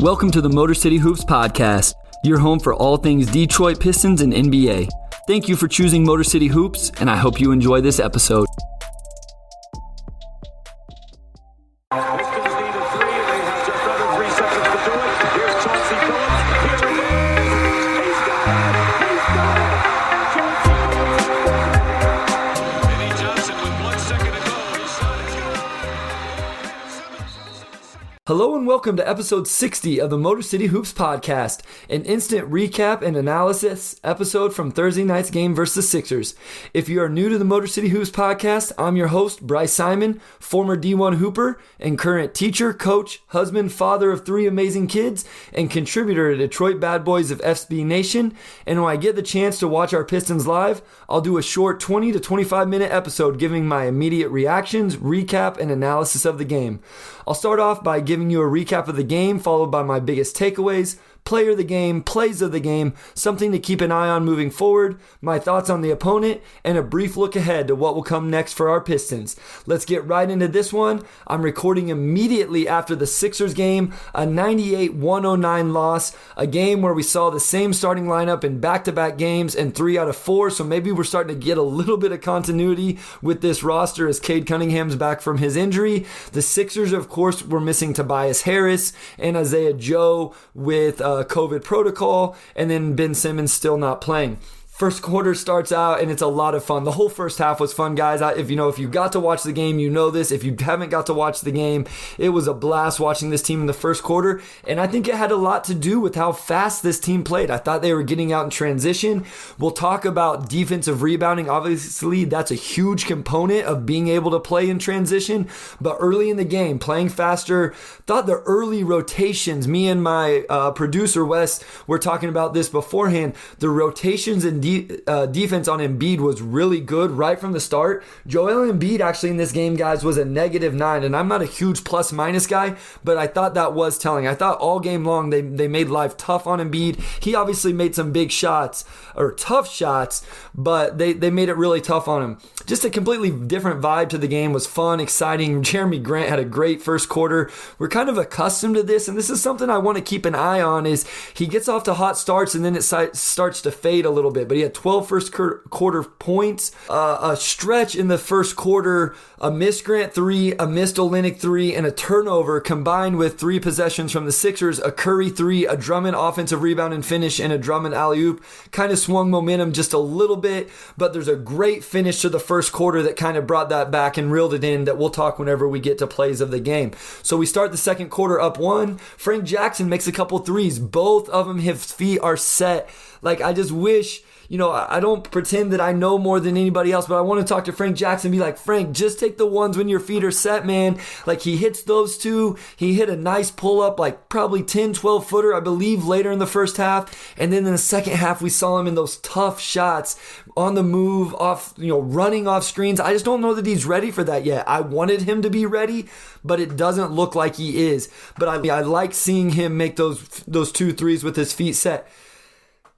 Welcome to the Motor City Hoops Podcast, your home for all things Detroit Pistons and NBA. Thank you for choosing Motor City Hoops, and I hope you enjoy this episode. Episode 60 of the Motor City Hoops Podcast, an instant recap and analysis episode from Thursday night's game versus Sixers. If you are new to the Motor City Hoops Podcast, I'm your host, Bryce Simon, former D1 Hooper and current teacher, coach, husband, father of three amazing kids, and contributor to Detroit Bad Boys of SB Nation. And when I get the chance to watch our Pistons live, I'll do a short 20 to 25 minute episode giving my immediate reactions, recap, and analysis of the game. I'll start off by giving you a recap of the game, followed by my biggest takeaways, player of the game, plays of the game, something to keep an eye on moving forward, my thoughts on the opponent, and a brief look ahead to what will come next for our Pistons. Let's get right into this one. I'm recording immediately after the Sixers game, a 98 109 loss, a game where we saw the same starting lineup in back to back games and three out of four, so maybe we're starting to get a little bit of continuity with this roster as Cade Cunningham's back from his injury. The Sixers, of course, were missing Tobias Harris and Isaiah Joe with uh, Uh, COVID protocol, and then Ben Simmons still not playing. First quarter starts out and it's a lot of fun. The whole first half was fun, guys. I, if you know, if you got to watch the game, you know this. If you haven't got to watch the game, it was a blast watching this team in the first quarter. And I think it had a lot to do with how fast this team played. I thought they were getting out in transition. We'll talk about defensive rebounding. Obviously, that's a huge component of being able to play in transition. But early in the game, playing faster, thought the early rotations, me and my uh, producer Wes were talking about this beforehand. The rotations and de- uh, defense on Embiid was really good right from the start. Joel Embiid actually in this game, guys, was a negative nine, and I'm not a huge plus minus guy, but I thought that was telling. I thought all game long they, they made life tough on Embiid. He obviously made some big shots or tough shots, but they, they made it really tough on him. Just a completely different vibe to the game was fun, exciting. Jerami Grant had a great first quarter. We're kind of accustomed to this, and this is something I want to keep an eye on. Is he gets off to hot starts and then it starts to fade a little bit, but he had 12 first quarter points, uh, a stretch in the first quarter, a missed Grant three, a missed Olynyk three, and a turnover combined with three possessions from the Sixers, a Curry three, a Drummond offensive rebound and finish, and a Drummond alley oop. Kind of swung momentum just a little bit, but there's a great finish to the first quarter that kind of brought that back and reeled it in that we'll talk whenever we get to plays of the game. So we start the second quarter up one. Frank Jackson makes a couple threes. Both of them, his feet are set. Like, I just wish you know, I don't pretend that I know more than anybody else, but I want to talk to Frank Jackson be like, Frank, just take the ones when your feet are set, man. Like he hits those two. He hit a nice pull up, like probably 10, 12 footer, I believe, later in the first half. And then in the second half, we saw him in those tough shots on the move, off, you know, running off screens. I just don't know that he's ready for that yet. I wanted him to be ready, but it doesn't look like he is. But I, I like seeing him make those those two threes with his feet set.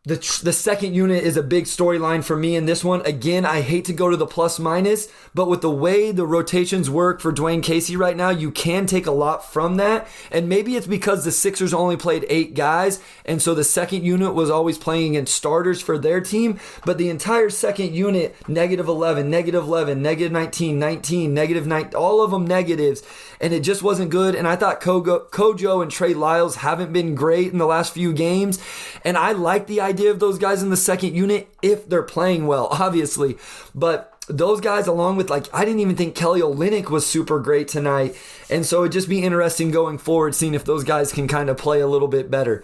The, the second unit is a big storyline for me in this one. Again, I hate to go to the plus minus, but with the way the rotations work for Dwane Casey right now, you can take a lot from that. And maybe it's because the Sixers only played eight guys, and so the second unit was always playing against starters for their team. But the entire second unit, negative 11, negative 11, negative 19, 19, negative 9, all of them negatives. And it just wasn't good. And I thought Kogo, Kojo and Trey Lyles haven't been great in the last few games. And I like the idea of those guys in the second unit if they're playing well, obviously. But those guys, along with like, I didn't even think Kelly Olynyk was super great tonight. And so it'd just be interesting going forward, seeing if those guys can kind of play a little bit better.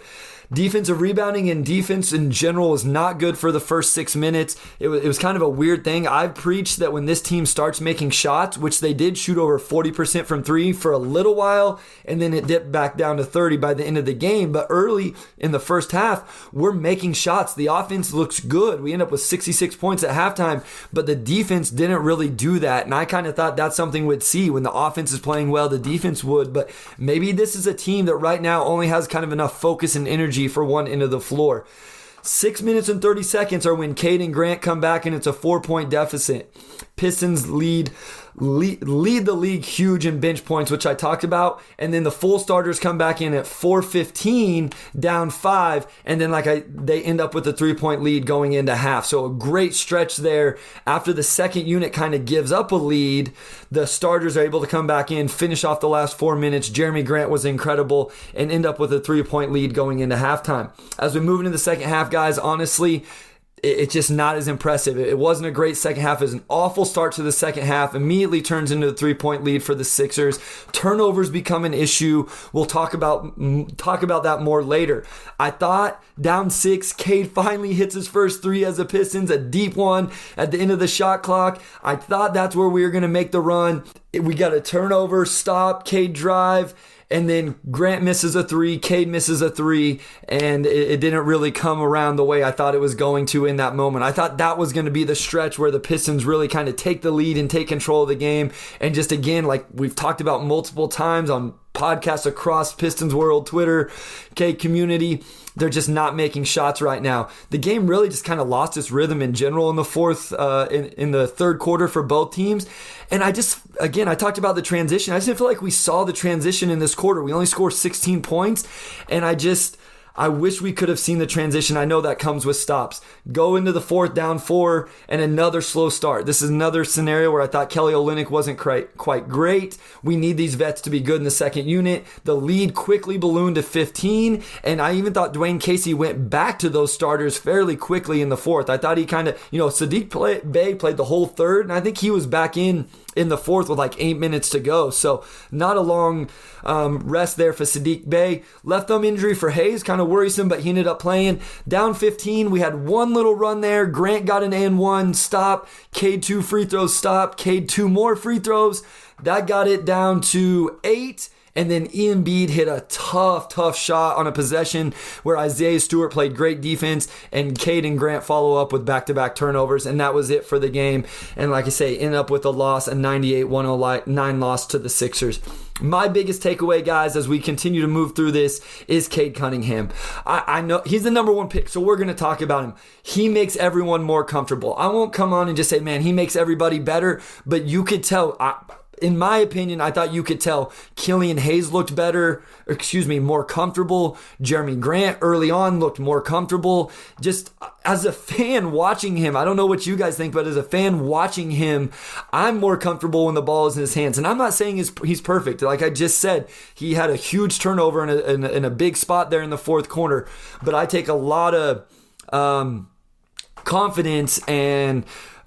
Defensive rebounding and defense in general was not good for the first six minutes. It was, it was kind of a weird thing. I've preached that when this team starts making shots, which they did shoot over 40% from three for a little while, and then it dipped back down to 30 by the end of the game. But early in the first half, we're making shots. The offense looks good. We end up with 66 points at halftime, but the defense didn't really do that. And I kind of thought that's something we'd see when the offense is playing well, the defense would. But maybe this is a team that right now only has kind of enough focus and energy for one end of the floor. Six minutes and 30 seconds are when Cade and Grant come back and it's a four point deficit. Pistons lead lead, lead the league huge in bench points, which I talked about. And then the full starters come back in at 415, down five. And then, like I, they end up with a three point lead going into half. So a great stretch there. After the second unit kind of gives up a lead, the starters are able to come back in, finish off the last four minutes. Jerami Grant was incredible and end up with a three point lead going into halftime. As we move into the second half, guys, honestly, it's just not as impressive. It wasn't a great second half. It was an awful start to the second half. Immediately turns into a three point lead for the Sixers. Turnovers become an issue. We'll talk about talk about that more later. I thought down six, Cade finally hits his first three as a Pistons, a deep one at the end of the shot clock. I thought that's where we were going to make the run. We got a turnover, stop, Cade drive and then Grant misses a three, Cade misses a three, and it, it, didn't really come around the way I thought it was going to in that moment. I thought that was going to be the stretch where the Pistons really kind of take the lead and take control of the game. And just again, like we've talked about multiple times on podcasts across Pistons World, Twitter, K community. They're just not making shots right now. The game really just kind of lost its rhythm in general in the fourth, uh, in, in the third quarter for both teams. And I just, again, I talked about the transition. I just didn't feel like we saw the transition in this quarter. We only scored 16 points. And I just, I wish we could have seen the transition. I know that comes with stops. Go into the fourth down four and another slow start. This is another scenario where I thought Kelly Olynyk wasn't quite, quite great. We need these vets to be good in the second unit. The lead quickly ballooned to 15, and I even thought Dwane Casey went back to those starters fairly quickly in the fourth. I thought he kind of, you know, Saddiq Bey played the whole third, and I think he was back in in the fourth with like eight minutes to go. So not a long um, rest there for Saddiq Bey. Left thumb injury for Hayes, kind of worrisome, but he ended up playing. Down 15, we had one little run there. Grant got an and one stop. Cade two free throws stop. Cade two more free throws. That got it down to eight. And then Embiid hit a tough, tough shot on a possession where Isaiah Stewart played great defense and Cade and Grant follow up with back to back turnovers. And that was it for the game. And like I say, end up with a loss, a 98 109 loss to the Sixers. My biggest takeaway, guys, as we continue to move through this, is Cade Cunningham. I, I know he's the number one pick, so we're going to talk about him. He makes everyone more comfortable. I won't come on and just say, man, he makes everybody better, but you could tell. I, in my opinion, I thought you could tell Killian Hayes looked better, excuse me, more comfortable. Jerami Grant early on looked more comfortable. Just as a fan watching him, I don't know what you guys think, but as a fan watching him, I'm more comfortable when the ball is in his hands. And I'm not saying he's, he's perfect. Like I just said, he had a huge turnover in a, in a, in a big spot there in the fourth corner. But I take a lot of um, confidence and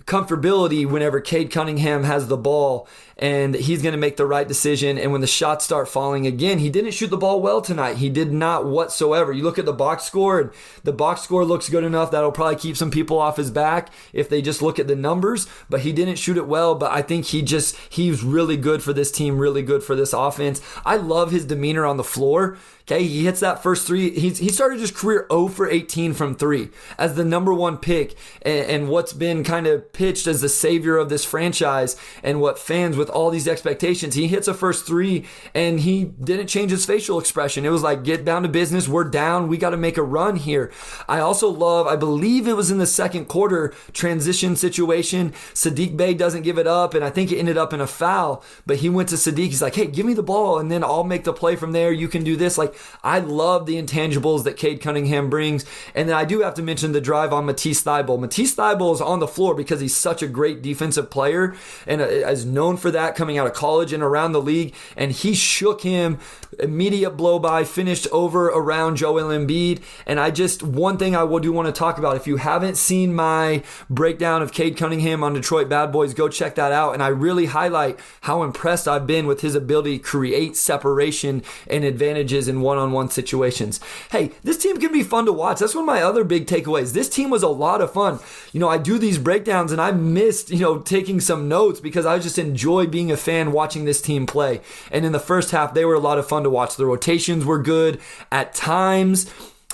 comfortability whenever Cade Cunningham has the ball and he's going to make the right decision. And when the shots start falling again, he didn't shoot the ball well tonight. He did not whatsoever. You look at the box score, and the box score looks good enough that'll probably keep some people off his back if they just look at the numbers. But he didn't shoot it well. But I think he just, he's really good for this team, really good for this offense. I love his demeanor on the floor. Okay, he hits that first three. He's, he started his career 0 for 18 from three as the number one pick, and, and what's been kind of pitched as the savior of this franchise, and what fans with all these expectations. He hits a first three, and he didn't change his facial expression. It was like, get down to business. We're down. We got to make a run here. I also love, I believe it was in the second quarter transition situation. Saddiq Bey doesn't give it up, and I think it ended up in a foul, but he went to Saddiq. He's like, hey, give me the ball, and then I'll make the play from there. You can do this. Like, I love the intangibles that Cade Cunningham brings. And then I do have to mention the drive on Matisse Thybulle. Matisse Thybulle is on the floor because he's such a great defensive player and uh, is known for that coming out of college and around the league. And he shook him, immediate blow by, finished over around Joel Embiid. And I just, one thing I do want to talk about if you haven't seen my breakdown of Cade Cunningham on Detroit Bad Boys, go check that out. And I really highlight how impressed I've been with his ability to create separation and advantages in one on one situations. Hey, this team can be fun to watch. That's one of my other big takeaways. This team was a lot of fun. You know, I do these breakdowns and I missed, you know, taking some notes because I just enjoy being a fan watching this team play. And in the first half, they were a lot of fun to watch. The rotations were good at times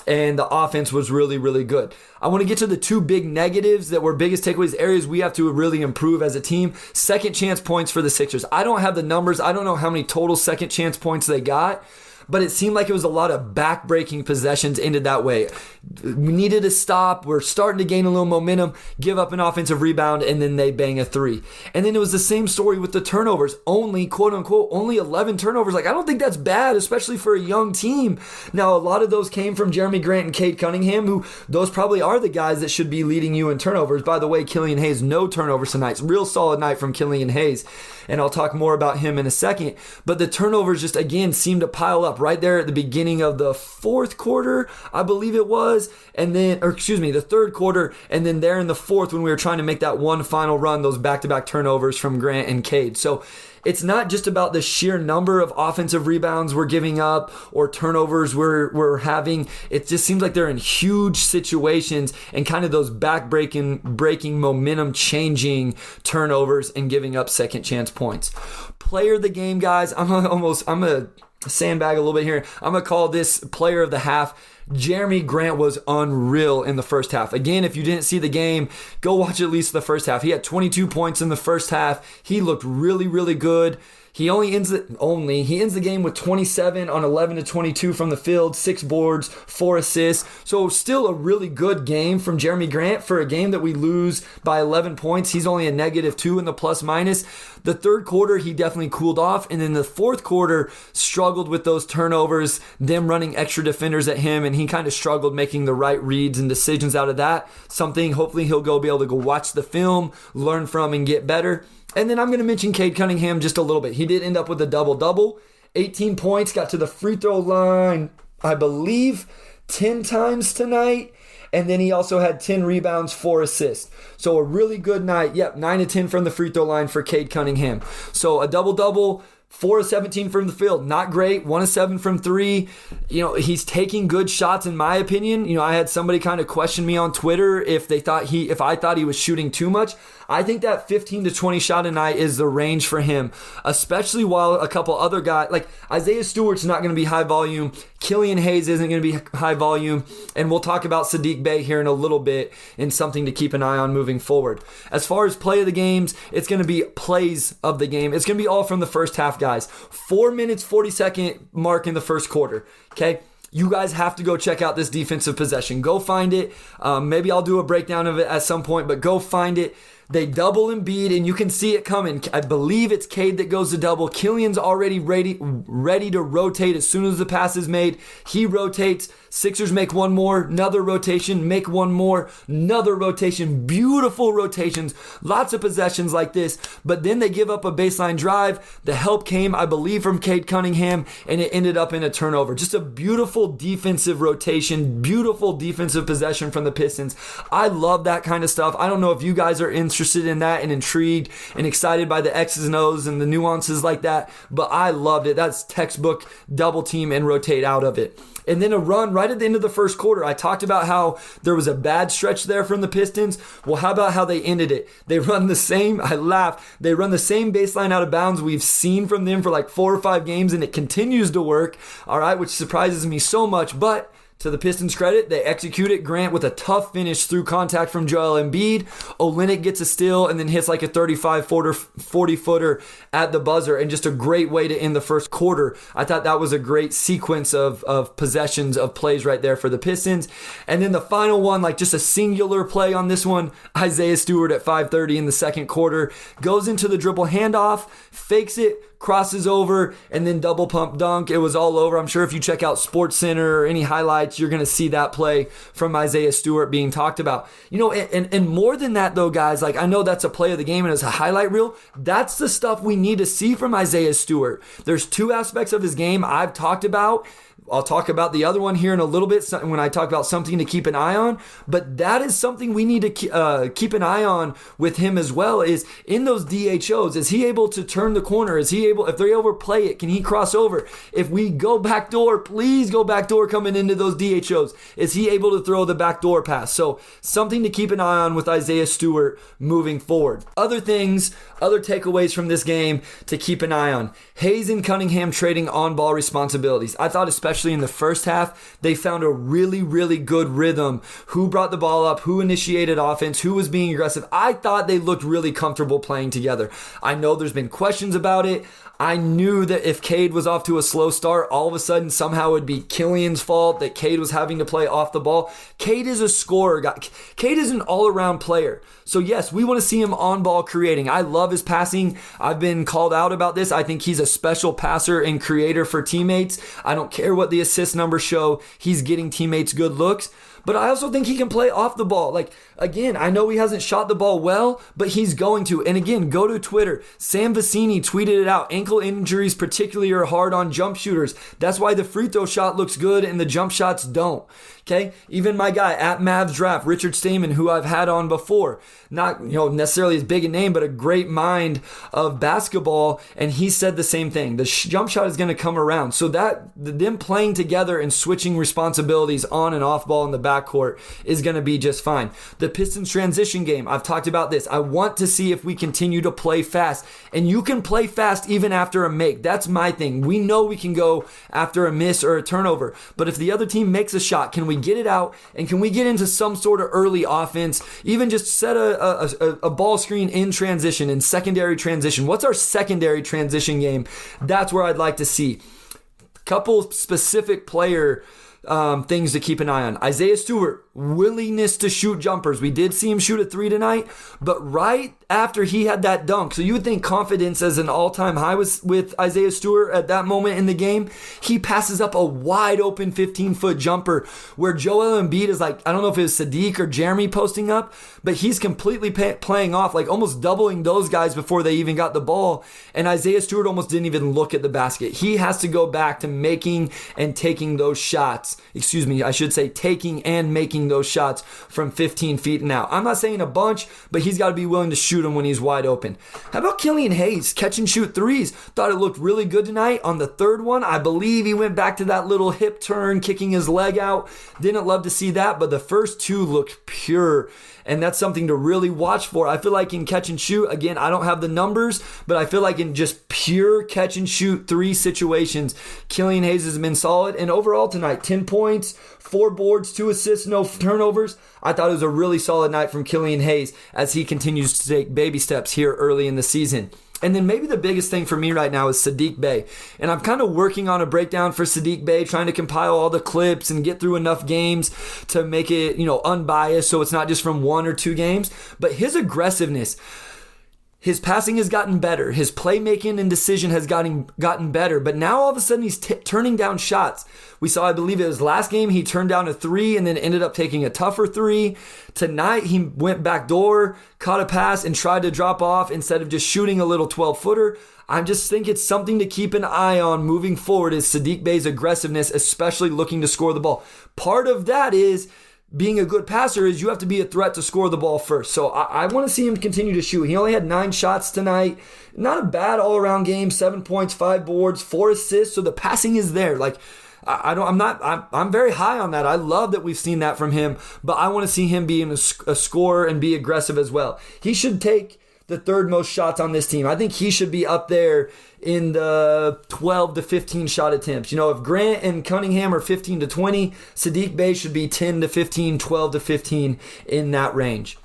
and the offense was really, really good. I want to get to the two big negatives that were biggest takeaways, areas we have to really improve as a team. Second chance points for the Sixers. I don't have the numbers, I don't know how many total second chance points they got. But it seemed like it was a lot of back-breaking possessions ended that way. We needed to stop. We're starting to gain a little momentum, give up an offensive rebound, and then they bang a three. And then it was the same story with the turnovers. Only quote unquote only 11 turnovers. Like I don't think that's bad, especially for a young team. Now a lot of those came from Jerami Grant and Cade Cunningham, who those probably are the guys that should be leading you in turnovers. By the way, Killian Hayes no turnovers tonight. Real solid night from Killian Hayes and I'll talk more about him in a second. But the turnovers just again seemed to pile up right there at the beginning of the fourth quarter, I believe it was, and then, or excuse me, the third quarter, and then there in the fourth when we were trying to make that one final run, those back to back turnovers from Grant and Cade. So it's not just about the sheer number of offensive rebounds we're giving up or turnovers we're, we're having. It just seems like they're in huge situations and kind of those back breaking, breaking, momentum changing turnovers and giving up second chance points. Player of the game, guys. I'm almost, I'm a sandbag a little bit here. I'm gonna call this player of the half. Jerami Grant was unreal in the first half. Again, if you didn't see the game, go watch at least the first half. He had 22 points in the first half. He looked really, really good. He only ends it only he ends the game with 27 on 11 to 22 from the field, six boards, four assists. So still a really good game from Jerami Grant for a game that we lose by 11 points. He's only a negative two in the plus minus. The third quarter he definitely cooled off, and then the fourth quarter struggled with those turnovers, them running extra defenders at him, and he kind of struggled making the right reads and decisions out of that. Something hopefully he'll go be able to go watch the film, learn from, and get better. And then I'm going to mention Cade Cunningham just a little bit. He did end up with a double double, 18 points, got to the free throw line, I believe, 10 times tonight. And then he also had 10 rebounds, four assists. So a really good night. Yep, 9 to 10 from the free throw line for Cade Cunningham. So a double double. Four of 17 from the field, not great. One of seven from three. You know, he's taking good shots, in my opinion. You know, I had somebody kind of question me on Twitter if they thought he, if I thought he was shooting too much. I think that 15 to 20 shot a night is the range for him, especially while a couple other guys, like Isaiah Stewart's not going to be high volume. Killian Hayes isn't going to be high volume. And we'll talk about Saddiq Bey here in a little bit and something to keep an eye on moving forward. As far as play of the games, it's going to be plays of the game. It's going to be all from the first half, guys. Four minutes, 40 second mark in the first quarter. Okay you guys have to go check out this defensive possession. Go find it. Um, maybe I'll do a breakdown of it at some point, but go find it. They double Embiid, and you can see it coming. I believe it's Cade that goes to double. Killian's already ready, ready to rotate as soon as the pass is made. He rotates. Sixers make one more, another rotation, make one more, another rotation. Beautiful rotations, lots of possessions like this. But then they give up a baseline drive. The help came, I believe, from Cade Cunningham, and it ended up in a turnover. Just a beautiful defensive rotation, beautiful defensive possession from the Pistons. I love that kind of stuff. I don't know if you guys are interested in that and intrigued and excited by the X's and O's and the nuances like that, but I loved it. That's textbook double team and rotate out of it and then a run right at the end of the first quarter. I talked about how there was a bad stretch there from the Pistons. Well, how about how they ended it? They run the same, I laugh, they run the same baseline out of bounds we've seen from them for like four or five games, and it continues to work, all right, which surprises me so much. But to the Pistons' credit, they execute it. Grant with a tough finish through contact from Joel Embiid. Olynyk gets a steal and then hits like a 35 footer, 40 footer at the buzzer, and just a great way to end the first quarter. I thought that was a great sequence of, of possessions of plays right there for the Pistons. And then the final one, like just a singular play on this one, Isaiah Stewart at 5:30 in the second quarter goes into the dribble handoff, fakes it, crosses over, and then double pump dunk. It was all over. I'm sure if you check out Sports Center or any highlights, you're going to see that play from Isaiah Stewart being talked about. You know, and, and more than that, though, guys, like I know that's a play of the game and it's a highlight reel. That's the stuff we need to see from Isaiah Stewart. There's two aspects of his game I've talked about I'll talk about the other one here in a little bit when I talk about something to keep an eye on. But that is something we need to uh, keep an eye on with him as well. Is in those DHOs, is he able to turn the corner? Is he able? If they overplay it, can he cross over? If we go back door, please go back door coming into those DHOs. Is he able to throw the back door pass? So something to keep an eye on with Isaiah Stewart moving forward. Other things, other takeaways from this game to keep an eye on. Hayes and Cunningham trading on ball responsibilities. I thought especially especially in the first half, they found a really, really good rhythm. Who brought the ball up? Who initiated offense? Who was being aggressive? I thought they looked really comfortable playing together. I know there's been questions about it. I knew that if Cade was off to a slow start, all of a sudden somehow it would be Killian's fault that Cade was having to play off the ball. Cade is a scorer. Cade is an all around player. So, yes, we want to see him on ball creating. I love his passing. I've been called out about this. I think he's a special passer and creator for teammates. I don't care what the assist numbers show, he's getting teammates good looks. But I also think he can play off the ball. Like, again, I know he hasn't shot the ball well, but he's going to. And again, go to Twitter. Sam Vecenie tweeted it out. Ankle injuries, particularly, are hard on jump shooters. That's why the free throw shot looks good and the jump shots don't. Okay. Even my guy at Mavs Draft, Richard Stamen, who I've had on before, not you know necessarily as big a name, but a great mind of basketball, and he said the same thing. The jump shot is going to come around. So that them playing together and switching responsibilities on and off ball in the backcourt is going to be just fine. The Pistons transition game, I've talked about this. I want to see if we continue to play fast, and you can play fast even after a make. That's my thing. We know we can go after a miss or a turnover, but if the other team makes a shot, can we we get it out and can we get into some sort of early offense? Even just set a, a, a, a ball screen in transition, in secondary transition. What's our secondary transition game? That's where I'd like to see. Couple specific player um, things to keep an eye on. Isaiah Stewart, willingness to shoot jumpers. We did see him shoot a three tonight, but right after he had that dunk, so you would think confidence as an all time high was with Isaiah Stewart at that moment in the game. He passes up a wide open 15 foot jumper where Joel Embiid is like, I don't know if it was Saddiq or Jerami posting up, but he's completely pay- playing off, like almost doubling those guys before they even got the ball. And Isaiah Stewart almost didn't even look at the basket. He has to go back to making and taking those shots. Excuse me, I should say taking and making those shots from 15 feet now. I'm not saying a bunch, but he's got to be willing to shoot them when he's wide open. How about Killian Hayes? Catch and shoot threes. Thought it looked really good tonight. On the third one, I believe he went back to that little hip turn, kicking his leg out. Didn't love to see that, but the first two looked pure and that's something to really watch for. I feel like in catch and shoot, again, I don't have the numbers, but I feel like in just pure catch and shoot three situations, Killian Hayes has been solid. And overall tonight, 10 points, four boards, two assists, no turnovers. I thought it was a really solid night from Killian Hayes as he continues to take baby steps here early in the season. And then maybe the biggest thing for me right now is Saddiq Bey. And I'm kind of working on a breakdown for Saddiq Bey, trying to compile all the clips and get through enough games to make it, you know, unbiased so it's not just from one or two games. But his aggressiveness, his passing has gotten better. His playmaking and decision has gotten gotten better. But now all of a sudden he's t- turning down shots. We saw, I believe it was last game, he turned down a three and then ended up taking a tougher three. Tonight he went back door, caught a pass, and tried to drop off instead of just shooting a little 12 footer. I just think it's something to keep an eye on moving forward is Saddiq Bey's aggressiveness, especially looking to score the ball. Part of that is being a good passer is you have to be a threat to score the ball first. So I, I want to see him continue to shoot. He only had nine shots tonight. Not a bad all around game. Seven points, five boards, four assists. So the passing is there. Like I, don't. I'm not. I'm, I'm very high on that. I love that we've seen that from him. But I want to see him being a, a scorer and be aggressive as well. He should take the third most shots on this team. I think he should be up there in the 12 to 15 shot attempts. You know, if Grant and Cunningham are 15 to 20, Saddiq Bey should be 10 to 15, 12 to 15 in that range.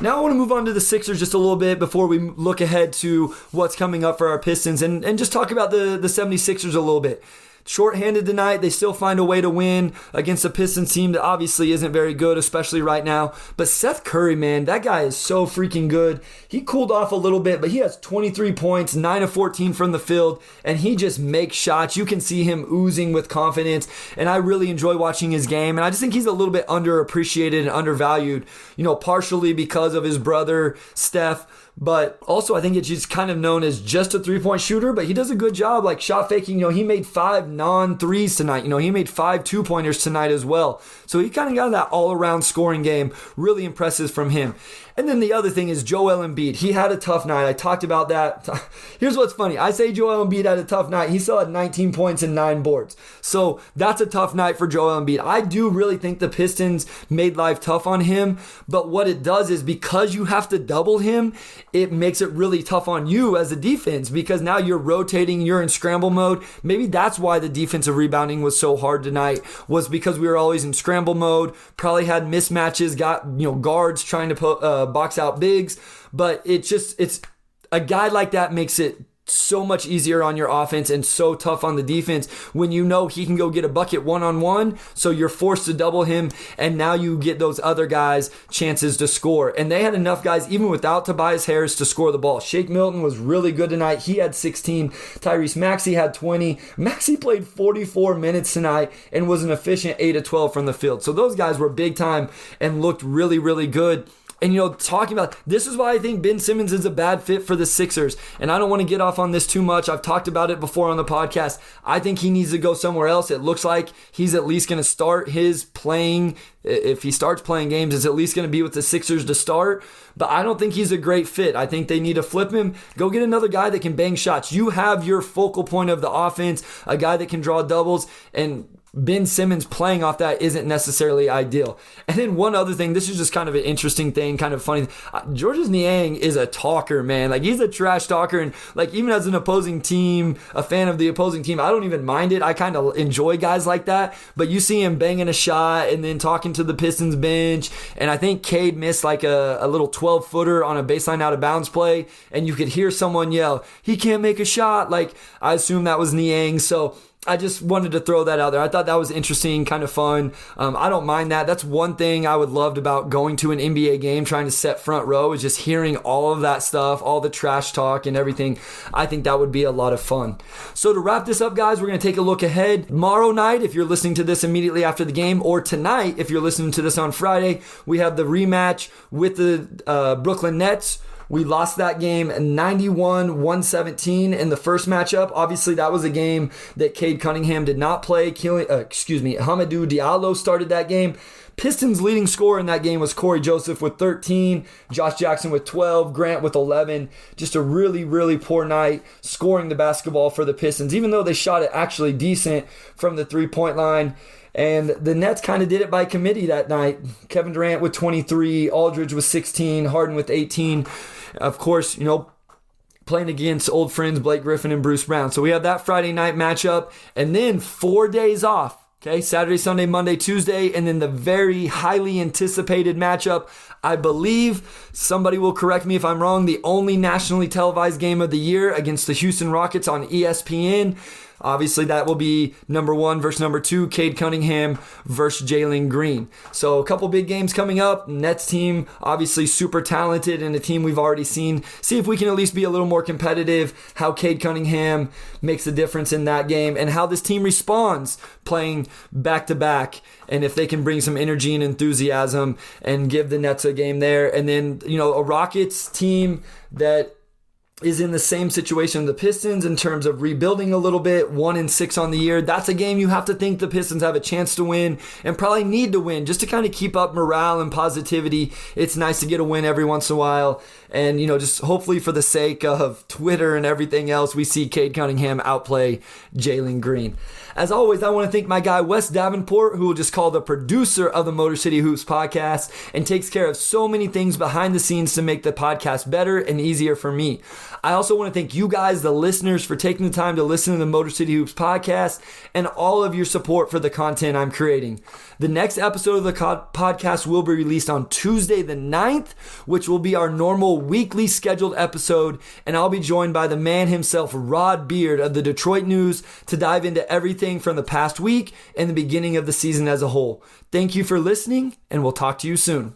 Now I want to move on to the Sixers just a little bit before we look ahead to what's coming up for our Pistons and, and just talk about the, the 76ers a little bit shorthanded tonight. They still find a way to win against a Pistons team that obviously isn't very good, especially right now. But Seth Curry, man, that guy is so freaking good. He cooled off a little bit, but he has 23 points, 9 of 14 from the field, and he just makes shots. You can see him oozing with confidence, and I really enjoy watching his game. And I just think he's a little bit underappreciated and undervalued, you know, partially because of his brother, Steph but also, I think it's just kind of known as just a three point shooter, but he does a good job, like shot faking. You know, he made five non threes tonight. You know, he made five two pointers tonight as well. So he kind of got that all around scoring game. Really impressive from him. And then the other thing is Joel Embiid. He had a tough night. I talked about that. Here's what's funny. I say Joel Embiid had a tough night. He still had 19 points and nine boards. So that's a tough night for Joel Embiid. I do really think the Pistons made life tough on him. But what it does is because you have to double him, it makes it really tough on you as a defense because now you're rotating, you're in scramble mode. Maybe that's why the defensive rebounding was so hard tonight was because we were always in scramble mode. Probably had mismatches, got you know guards trying to put uh, box out bigs, but it just it's a guy like that makes it so much easier on your offense and so tough on the defense when you know he can go get a bucket one on one. So you're forced to double him, and now you get those other guys chances to score. And they had enough guys, even without Tobias Harris, to score the ball. Shake Milton was really good tonight. He had 16. Tyrese Maxey had 20. Maxey played 44 minutes tonight and was an efficient 8 to 12 from the field. So those guys were big time and looked really, really good. And you know, talking about this is why I think Ben Simmons is a bad fit for the Sixers. And I don't want to get off on this too much. I've talked about it before on the podcast. I think he needs to go somewhere else. It looks like he's at least going to start his playing. If he starts playing games, it's at least going to be with the Sixers to start. But I don't think he's a great fit. I think they need to flip him. Go get another guy that can bang shots. You have your focal point of the offense, a guy that can draw doubles, and Ben Simmons playing off that isn't necessarily ideal. And then one other thing, this is just kind of an interesting thing, kind of funny. Uh, Georges Niang is a talker, man. Like he's a trash talker, and like even as an opposing team, a fan of the opposing team, I don't even mind it. I kind of enjoy guys like that. But you see him banging a shot and then talking to the Pistons bench, and I think Cade missed like a, a little 12 footer on a baseline out of bounds play, and you could hear someone yell, "He can't make a shot!" Like I assume that was Niang. So I just wanted to throw that out there. I thought that was interesting, kind of fun. Um, I don't mind that. That's one thing I would loved about going to an NBA game, trying to set front row, is just hearing all of that stuff, all the trash talk and everything. I think that would be a lot of fun. So to wrap this up, guys, we're going to take a look ahead. Tomorrow night, if you're listening to this immediately after the game, or tonight, if you're listening to this on Friday, we have the rematch with the uh, Brooklyn Nets. We lost that game 91 117 in the first matchup. Obviously, that was a game that Cade Cunningham did not play. uh, excuse me, Hamidou Diallo started that game. Pistons leading scorer in that game was Cory Joseph with 13, Josh Jackson with 12, Grant with 11. Just a really, really poor night scoring the basketball for the Pistons, even though they shot it actually decent from the three point line. And the Nets kind of did it by committee that night. Kevin Durant with 23, Aldridge with 16, Harden with 18. Of course, you know, playing against old friends Blake Griffin and Bruce Brown. So we have that Friday night matchup and then four days off. Okay, Saturday, Sunday, Monday, Tuesday, and then the very highly anticipated matchup. I believe somebody will correct me if I'm wrong. The only nationally televised game of the year against the Houston Rockets on ESPN. Obviously, that will be number one versus number two, Cade Cunningham versus Jalen Green. So, a couple big games coming up. Nets team, obviously super talented and a team we've already seen. See if we can at least be a little more competitive. How Cade Cunningham makes a difference in that game and how this team responds playing back to back. And if they can bring some energy and enthusiasm and give the Nets a game there. And then, you know, a Rockets team that is in the same situation the Pistons in terms of rebuilding a little bit, one and six on the year. That's a game you have to think the Pistons have a chance to win and probably need to win just to kind of keep up morale and positivity. It's nice to get a win every once in a while. And, you know, just hopefully for the sake of Twitter and everything else, we see Cade Cunningham outplay Jalen Green. As always, I want to thank my guy Wes Davenport, who will just call the producer of the Motor City Hoops podcast and takes care of so many things behind the scenes to make the podcast better and easier for me. I also want to thank you guys, the listeners, for taking the time to listen to the Motor City Hoops podcast and all of your support for the content I'm creating. The next episode of the podcast will be released on Tuesday, the 9th, which will be our normal weekly scheduled episode. And I'll be joined by the man himself, Rod Beard of the Detroit News, to dive into everything from the past week and the beginning of the season as a whole. Thank you for listening, and we'll talk to you soon.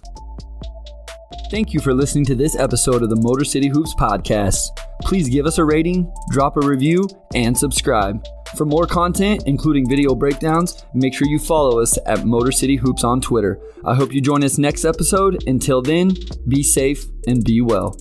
Thank you for listening to this episode of the Motor City Hoops podcast. Please give us a rating, drop a review, and subscribe. For more content, including video breakdowns, make sure you follow us at Motor City Hoops on Twitter. I hope you join us next episode. Until then, be safe and be well.